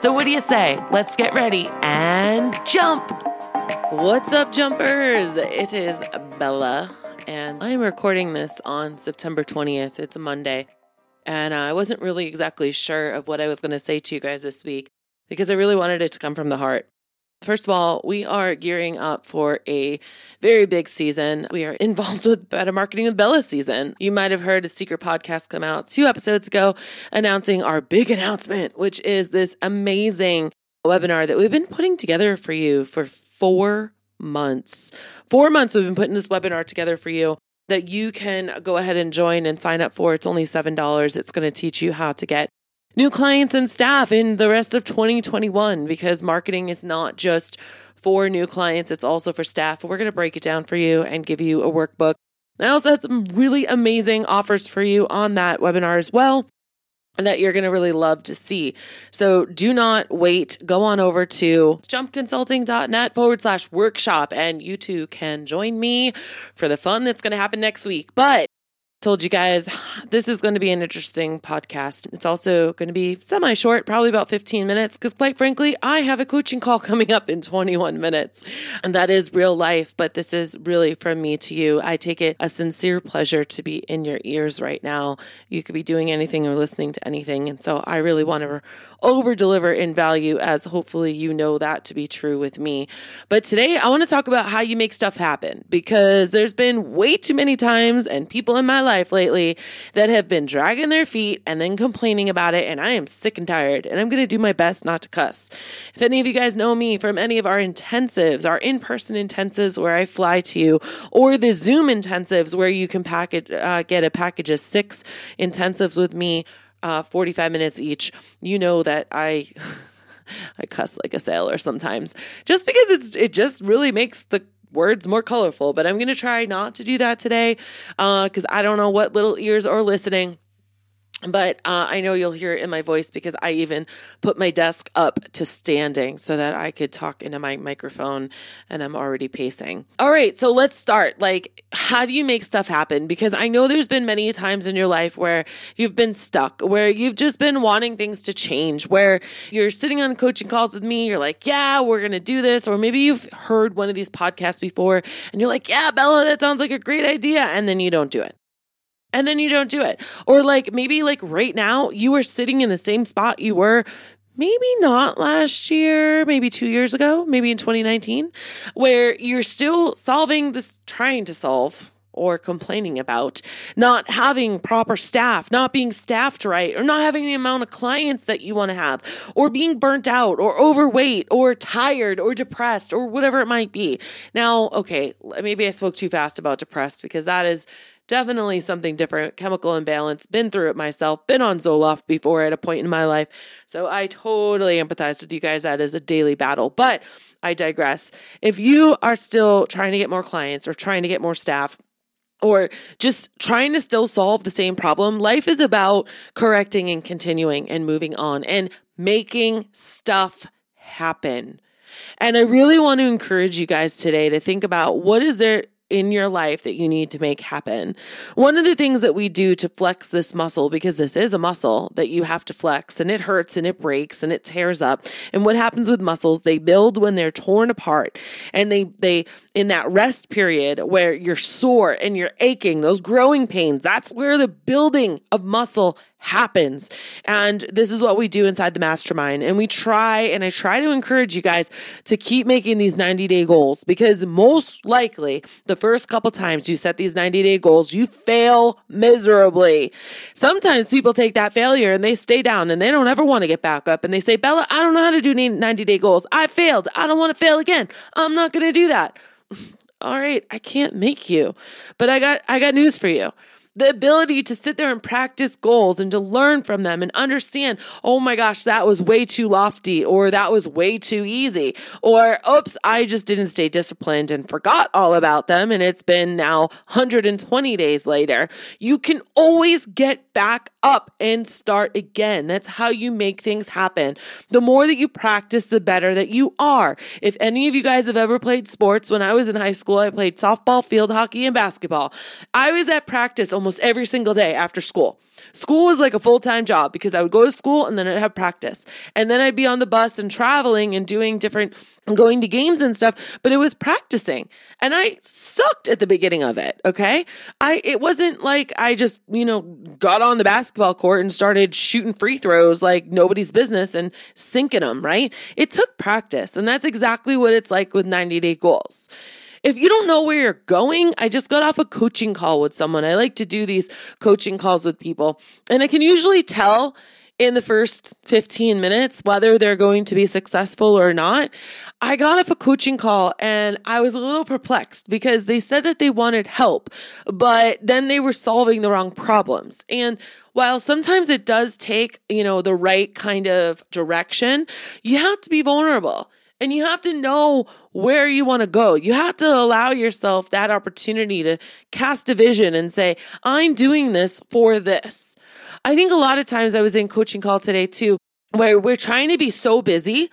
So, what do you say? Let's get ready and jump! What's up, jumpers? It is Bella, and I'm recording this on September 20th. It's a Monday, and I wasn't really exactly sure of what I was going to say to you guys this week because I really wanted it to come from the heart. First of all, we are gearing up for a very big season. We are involved with Better Marketing with Bella season. You might have heard a secret podcast come out two episodes ago announcing our big announcement, which is this amazing webinar that we've been putting together for you for four months. Four months we've been putting this webinar together for you that you can go ahead and join and sign up for. It's only $7. It's going to teach you how to get new clients and staff in the rest of 2021 because marketing is not just for new clients, it's also for staff. We're going to break it down for you and give you a workbook. I also had some really amazing offers for you on that webinar as well that you're going to really love to see. So do not wait. Go on over to jumpconsulting.net forward slash workshop and you too can join me for the fun that's going to happen next week. But told you guys this is going to be an interesting podcast. It's also going to be semi short, probably about 15 minutes, because quite frankly, I have a coaching call coming up in 21 minutes. And that is real life, but this is really from me to you. I take it a sincere pleasure to be in your ears right now. You could be doing anything or listening to anything. And so I really want to over deliver in value, as hopefully you know that to be true with me. But today, I want to talk about how you make stuff happen because there's been way too many times and people in my life lately that have been dragging their feet and then complaining about it. And I am sick and tired. And I'm going to do my best not to cuss. If any of you guys know me from any of our intensives, our in person intensives where I fly to you, or the Zoom intensives where you can package, uh, get a package of six intensives with me uh, 45 minutes each, you know that I. I cuss like a sailor sometimes just because it's it just really makes the words more colorful but i'm going to try not to do that today because uh, i don't know what little ears are listening but uh, I know you'll hear it in my voice because I even put my desk up to standing so that I could talk into my microphone and I'm already pacing. All right, so let's start. Like, how do you make stuff happen? Because I know there's been many times in your life where you've been stuck, where you've just been wanting things to change, where you're sitting on coaching calls with me, you're like, yeah, we're going to do this. Or maybe you've heard one of these podcasts before and you're like, yeah, Bella, that sounds like a great idea. And then you don't do it and then you don't do it. Or like maybe like right now you are sitting in the same spot you were maybe not last year, maybe 2 years ago, maybe in 2019, where you're still solving this trying to solve or complaining about not having proper staff, not being staffed right, or not having the amount of clients that you want to have, or being burnt out, or overweight, or tired, or depressed, or whatever it might be. Now, okay, maybe I spoke too fast about depressed because that is definitely something different, chemical imbalance, been through it myself, been on Zoloft before at a point in my life. So I totally empathize with you guys. That is a daily battle, but I digress. If you are still trying to get more clients or trying to get more staff, or just trying to still solve the same problem. Life is about correcting and continuing and moving on and making stuff happen. And I really want to encourage you guys today to think about what is there in your life that you need to make happen. One of the things that we do to flex this muscle, because this is a muscle that you have to flex and it hurts and it breaks and it tears up. And what happens with muscles, they build when they're torn apart and they, they, in that rest period where you're sore and you're aching, those growing pains, that's where the building of muscle happens. And this is what we do inside the mastermind. And we try, and I try to encourage you guys to keep making these 90 day goals because most likely the first couple times you set these 90 day goals, you fail miserably. Sometimes people take that failure and they stay down and they don't ever want to get back up and they say, Bella, I don't know how to do 90 day goals. I failed. I don't want to fail again. I'm not going to do that. All right, I can't make you. But I got I got news for you the ability to sit there and practice goals and to learn from them and understand, oh my gosh, that was way too lofty or that was way too easy or oops, I just didn't stay disciplined and forgot all about them and it's been now 120 days later. You can always get back up and start again. That's how you make things happen. The more that you practice, the better that you are. If any of you guys have ever played sports, when I was in high school, I played softball, field hockey, and basketball. I was at practice almost every single day after school. School was like a full time job because I would go to school and then I'd have practice. And then I'd be on the bus and traveling and doing different, going to games and stuff, but it was practicing. And I sucked at the beginning of it. Okay. I, it wasn't like I just, you know, got on the basketball court and started shooting free throws like nobody's business and sinking them, right? It took practice. And that's exactly what it's like with 90 day goals. If you don't know where you're going, I just got off a coaching call with someone. I like to do these coaching calls with people, and I can usually tell in the first 15 minutes whether they're going to be successful or not. I got off a coaching call and I was a little perplexed because they said that they wanted help, but then they were solving the wrong problems. And while sometimes it does take, you know, the right kind of direction, you have to be vulnerable. And you have to know where you want to go. You have to allow yourself that opportunity to cast a vision and say, I'm doing this for this. I think a lot of times I was in coaching call today too, where we're trying to be so busy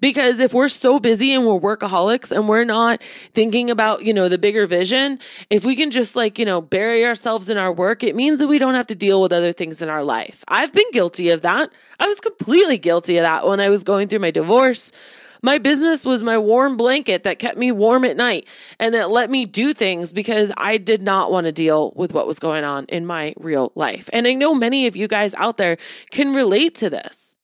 because if we're so busy and we're workaholics and we're not thinking about, you know, the bigger vision, if we can just like, you know, bury ourselves in our work, it means that we don't have to deal with other things in our life. I've been guilty of that. I was completely guilty of that when I was going through my divorce. My business was my warm blanket that kept me warm at night and that let me do things because I did not want to deal with what was going on in my real life. And I know many of you guys out there can relate to this.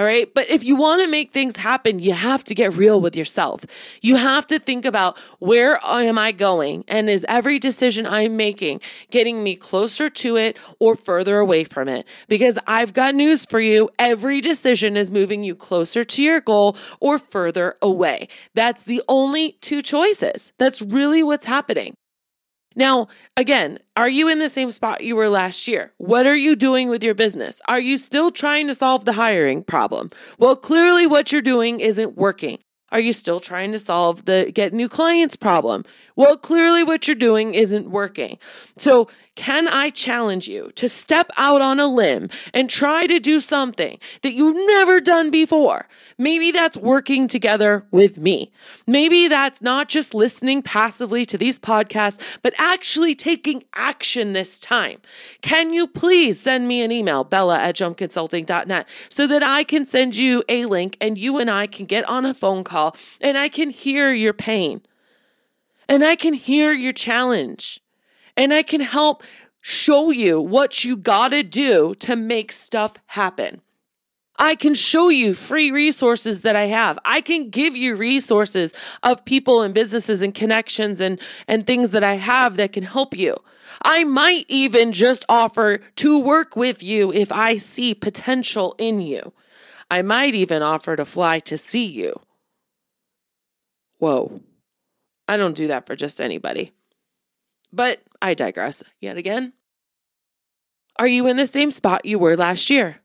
All right. But if you want to make things happen, you have to get real with yourself. You have to think about where am I going? And is every decision I'm making getting me closer to it or further away from it? Because I've got news for you. Every decision is moving you closer to your goal or further away. That's the only two choices. That's really what's happening. Now, again, are you in the same spot you were last year? What are you doing with your business? Are you still trying to solve the hiring problem? Well, clearly what you're doing isn't working. Are you still trying to solve the get new clients problem? Well, clearly what you're doing isn't working. So can I challenge you to step out on a limb and try to do something that you've never done before? Maybe that's working together with me. Maybe that's not just listening passively to these podcasts, but actually taking action this time. Can you please send me an email, bella at jumpconsulting.net, so that I can send you a link and you and I can get on a phone call and I can hear your pain and I can hear your challenge and I can help show you what you gotta do to make stuff happen. I can show you free resources that I have. I can give you resources of people and businesses and connections and, and things that I have that can help you. I might even just offer to work with you if I see potential in you. I might even offer to fly to see you. Whoa. I don't do that for just anybody. But I digress yet again. Are you in the same spot you were last year?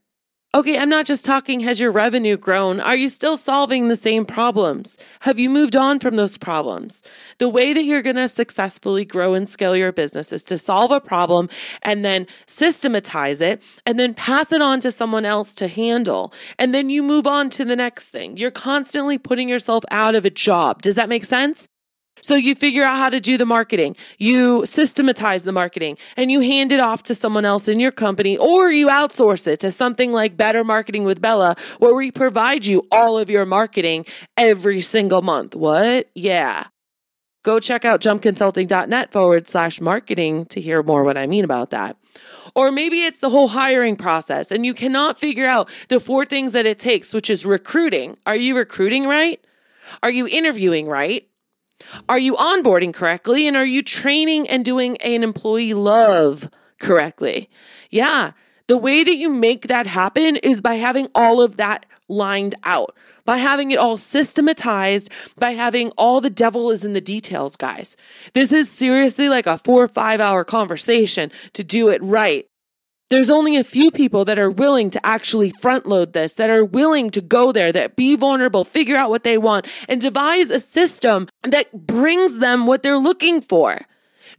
Okay, I'm not just talking, has your revenue grown? Are you still solving the same problems? Have you moved on from those problems? The way that you're going to successfully grow and scale your business is to solve a problem and then systematize it and then pass it on to someone else to handle. And then you move on to the next thing. You're constantly putting yourself out of a job. Does that make sense? So you figure out how to do the marketing, you systematize the marketing, and you hand it off to someone else in your company, or you outsource it to something like Better Marketing with Bella, where we provide you all of your marketing every single month. What? Yeah. Go check out jumpconsulting.net forward slash marketing to hear more what I mean about that. Or maybe it's the whole hiring process and you cannot figure out the four things that it takes, which is recruiting. Are you recruiting right? Are you interviewing right? Are you onboarding correctly? And are you training and doing an employee love correctly? Yeah. The way that you make that happen is by having all of that lined out, by having it all systematized, by having all the devil is in the details, guys. This is seriously like a four or five hour conversation to do it right. There's only a few people that are willing to actually front load this, that are willing to go there, that be vulnerable, figure out what they want, and devise a system that brings them what they're looking for.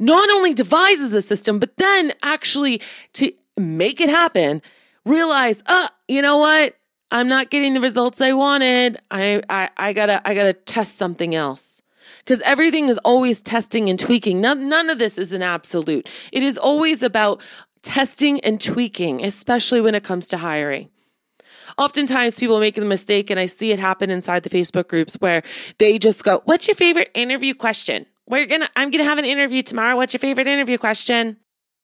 Not only devises a system, but then actually to make it happen, realize, uh, you know what? I'm not getting the results I wanted. I, I, I gotta, I gotta test something else because everything is always testing and tweaking. None, none of this is an absolute. It is always about testing and tweaking, especially when it comes to hiring. Oftentimes, people make the mistake, and I see it happen inside the Facebook groups where they just go, "What's your favorite interview question?" We're gonna, I'm gonna have an interview tomorrow. What's your favorite interview question?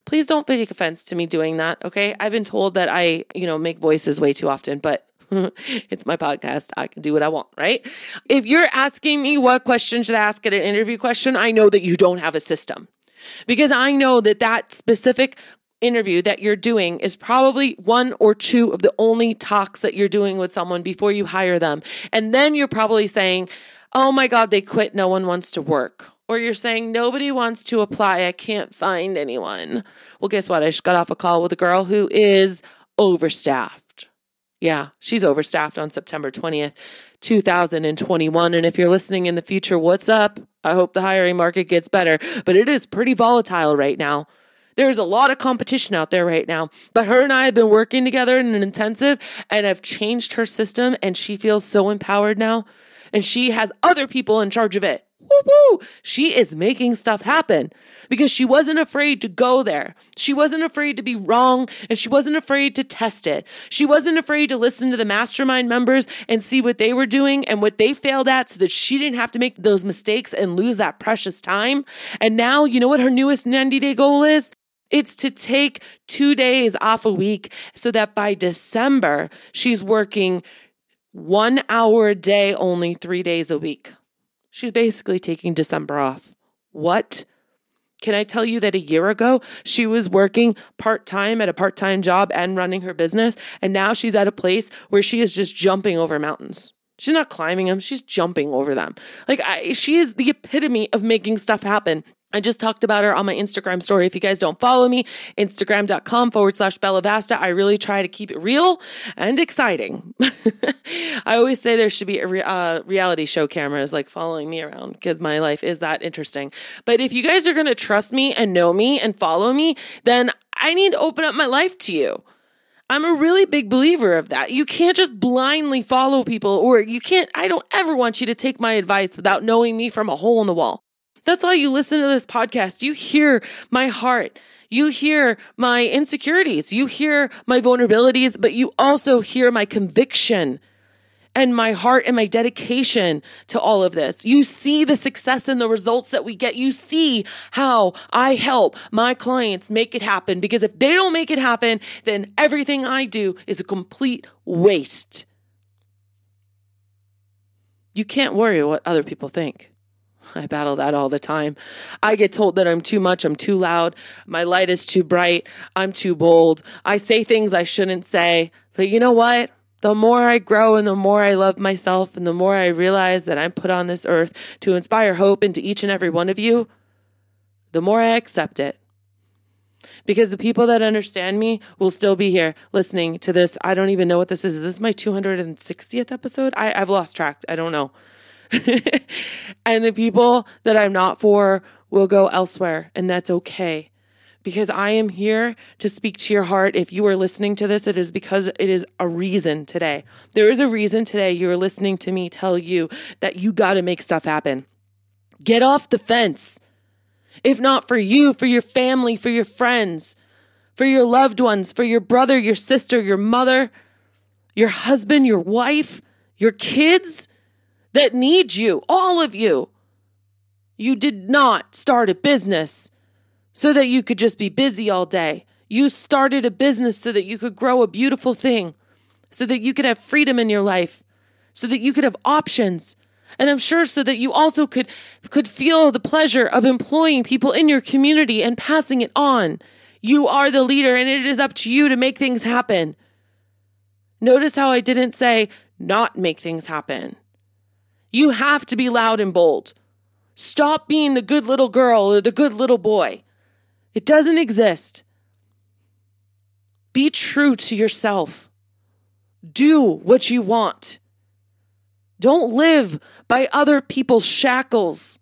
Please don't take offense to me doing that. Okay, I've been told that I, you know, make voices way too often, but it's my podcast. I can do what I want, right? If you're asking me what question should I ask at an interview question, I know that you don't have a system because I know that that specific interview that you're doing is probably one or two of the only talks that you're doing with someone before you hire them. And then you're probably saying, Oh my God, they quit. No one wants to work. Or you're saying, Nobody wants to apply. I can't find anyone. Well, guess what? I just got off a call with a girl who is overstaffed. Yeah, she's overstaffed on September 20th, 2021. And if you're listening in the future, what's up? I hope the hiring market gets better, but it is pretty volatile right now. There's a lot of competition out there right now. But her and I have been working together in an intensive and I've changed her system and she feels so empowered now. And she has other people in charge of it. Woo-woo. She is making stuff happen because she wasn't afraid to go there. She wasn't afraid to be wrong and she wasn't afraid to test it. She wasn't afraid to listen to the mastermind members and see what they were doing and what they failed at so that she didn't have to make those mistakes and lose that precious time. And now, you know what her newest 90 day goal is? It's to take two days off a week so that by December, she's working one hour a day, only three days a week. She's basically taking December off. What? Can I tell you that a year ago she was working part time at a part time job and running her business? And now she's at a place where she is just jumping over mountains. She's not climbing them, she's jumping over them. Like, I, she is the epitome of making stuff happen. I just talked about her on my Instagram story. If you guys don't follow me, Instagram.com forward slash Bella Vasta. I really try to keep it real and exciting. I always say there should be a re- uh, reality show cameras like following me around because my life is that interesting. But if you guys are going to trust me and know me and follow me, then I need to open up my life to you. I'm a really big believer of that. You can't just blindly follow people, or you can't, I don't ever want you to take my advice without knowing me from a hole in the wall. That's why you listen to this podcast. You hear my heart. You hear my insecurities. You hear my vulnerabilities, but you also hear my conviction and my heart and my dedication to all of this. You see the success and the results that we get. You see how I help my clients make it happen because if they don't make it happen, then everything I do is a complete waste. You can't worry what other people think. I battle that all the time. I get told that I'm too much, I'm too loud, my light is too bright, I'm too bold. I say things I shouldn't say. But you know what? The more I grow and the more I love myself and the more I realize that I'm put on this earth to inspire hope into each and every one of you, the more I accept it. Because the people that understand me will still be here listening to this. I don't even know what this is. Is this my 260th episode? I, I've lost track. I don't know. and the people that I'm not for will go elsewhere, and that's okay. Because I am here to speak to your heart. If you are listening to this, it is because it is a reason today. There is a reason today you're listening to me tell you that you got to make stuff happen. Get off the fence. If not for you, for your family, for your friends, for your loved ones, for your brother, your sister, your mother, your husband, your wife, your kids, that need you, all of you. You did not start a business so that you could just be busy all day. You started a business so that you could grow a beautiful thing, so that you could have freedom in your life, so that you could have options. And I'm sure so that you also could could feel the pleasure of employing people in your community and passing it on. You are the leader, and it is up to you to make things happen. Notice how I didn't say not make things happen. You have to be loud and bold. Stop being the good little girl or the good little boy. It doesn't exist. Be true to yourself. Do what you want. Don't live by other people's shackles.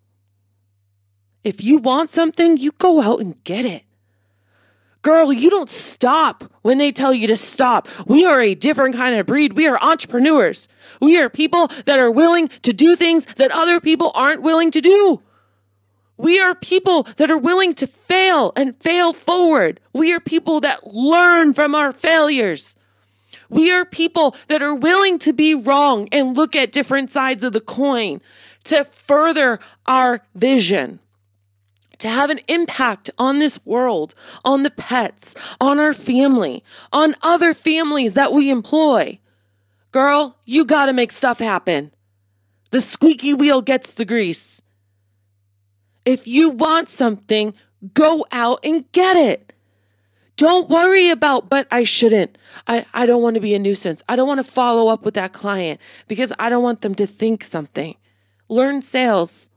If you want something, you go out and get it. Girl, you don't stop when they tell you to stop. We are a different kind of breed. We are entrepreneurs. We are people that are willing to do things that other people aren't willing to do. We are people that are willing to fail and fail forward. We are people that learn from our failures. We are people that are willing to be wrong and look at different sides of the coin to further our vision to have an impact on this world, on the pets, on our family, on other families that we employ. Girl, you got to make stuff happen. The squeaky wheel gets the grease. If you want something, go out and get it. Don't worry about, but I shouldn't. I, I don't want to be a nuisance. I don't want to follow up with that client because I don't want them to think something. Learn sales.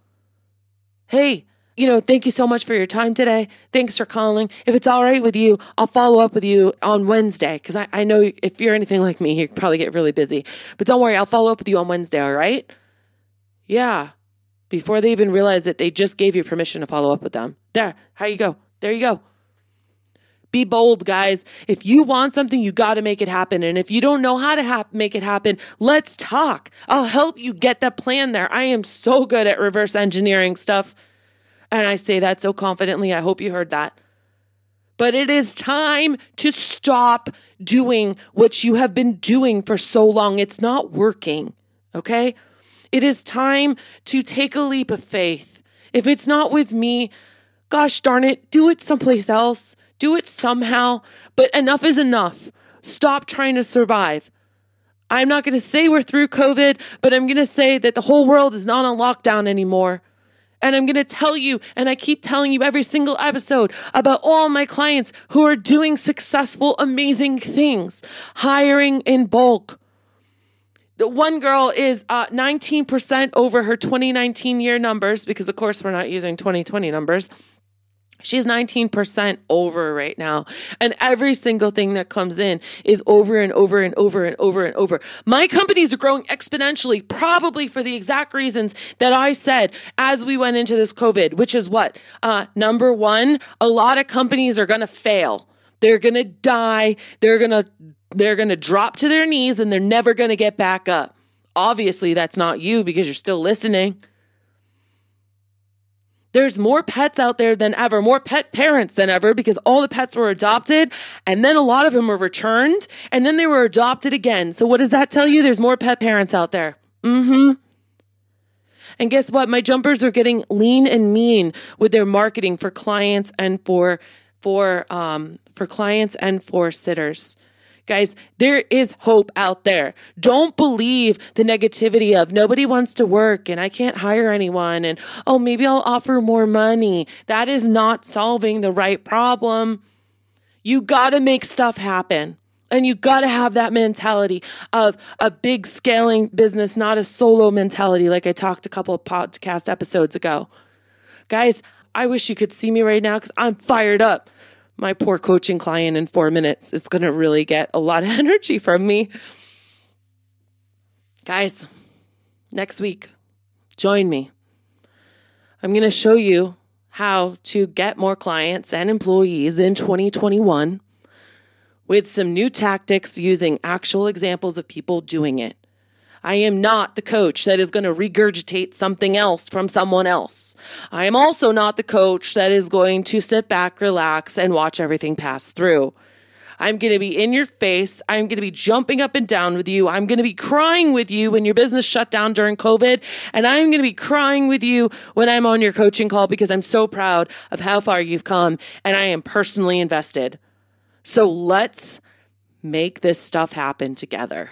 Hey, you know, thank you so much for your time today. Thanks for calling. If it's all right with you, I'll follow up with you on Wednesday because I, I know if you're anything like me, you probably get really busy. But don't worry, I'll follow up with you on Wednesday, all right? Yeah. Before they even realize it, they just gave you permission to follow up with them. There, how you go. There you go. Be bold, guys. If you want something, you got to make it happen. And if you don't know how to ha- make it happen, let's talk. I'll help you get that plan there. I am so good at reverse engineering stuff. And I say that so confidently. I hope you heard that. But it is time to stop doing what you have been doing for so long. It's not working. Okay. It is time to take a leap of faith. If it's not with me, gosh darn it, do it someplace else. Do it somehow. But enough is enough. Stop trying to survive. I'm not going to say we're through COVID, but I'm going to say that the whole world is not on lockdown anymore. And I'm going to tell you, and I keep telling you every single episode about all my clients who are doing successful, amazing things, hiring in bulk. The one girl is uh, 19% over her 2019 year numbers because, of course, we're not using 2020 numbers. She's 19% over right now. And every single thing that comes in is over and over and over and over and over. My companies are growing exponentially, probably for the exact reasons that I said as we went into this COVID, which is what? Uh, number one, a lot of companies are going to fail. They're going to die. They're going to, they're going to drop to their knees and they're never going to get back up. Obviously, that's not you because you're still listening. There's more pets out there than ever, more pet parents than ever because all the pets were adopted and then a lot of them were returned and then they were adopted again. So what does that tell you? There's more pet parents out there. Mm-hmm. And guess what? My jumpers are getting lean and mean with their marketing for clients and for for um for clients and for sitters. Guys, there is hope out there. Don't believe the negativity of nobody wants to work and I can't hire anyone and oh, maybe I'll offer more money. That is not solving the right problem. You got to make stuff happen. And you got to have that mentality of a big scaling business, not a solo mentality, like I talked a couple of podcast episodes ago. Guys, I wish you could see me right now because I'm fired up my poor coaching client in four minutes is going to really get a lot of energy from me. Guys, next week, join me. I'm going to show you how to get more clients and employees in 2021 with some new tactics using actual examples of people doing it. I am not the coach that is going to regurgitate something else from someone else. I am also not the coach that is going to sit back, relax, and watch everything pass through. I'm going to be in your face. I'm going to be jumping up and down with you. I'm going to be crying with you when your business shut down during COVID. And I'm going to be crying with you when I'm on your coaching call because I'm so proud of how far you've come and I am personally invested. So let's make this stuff happen together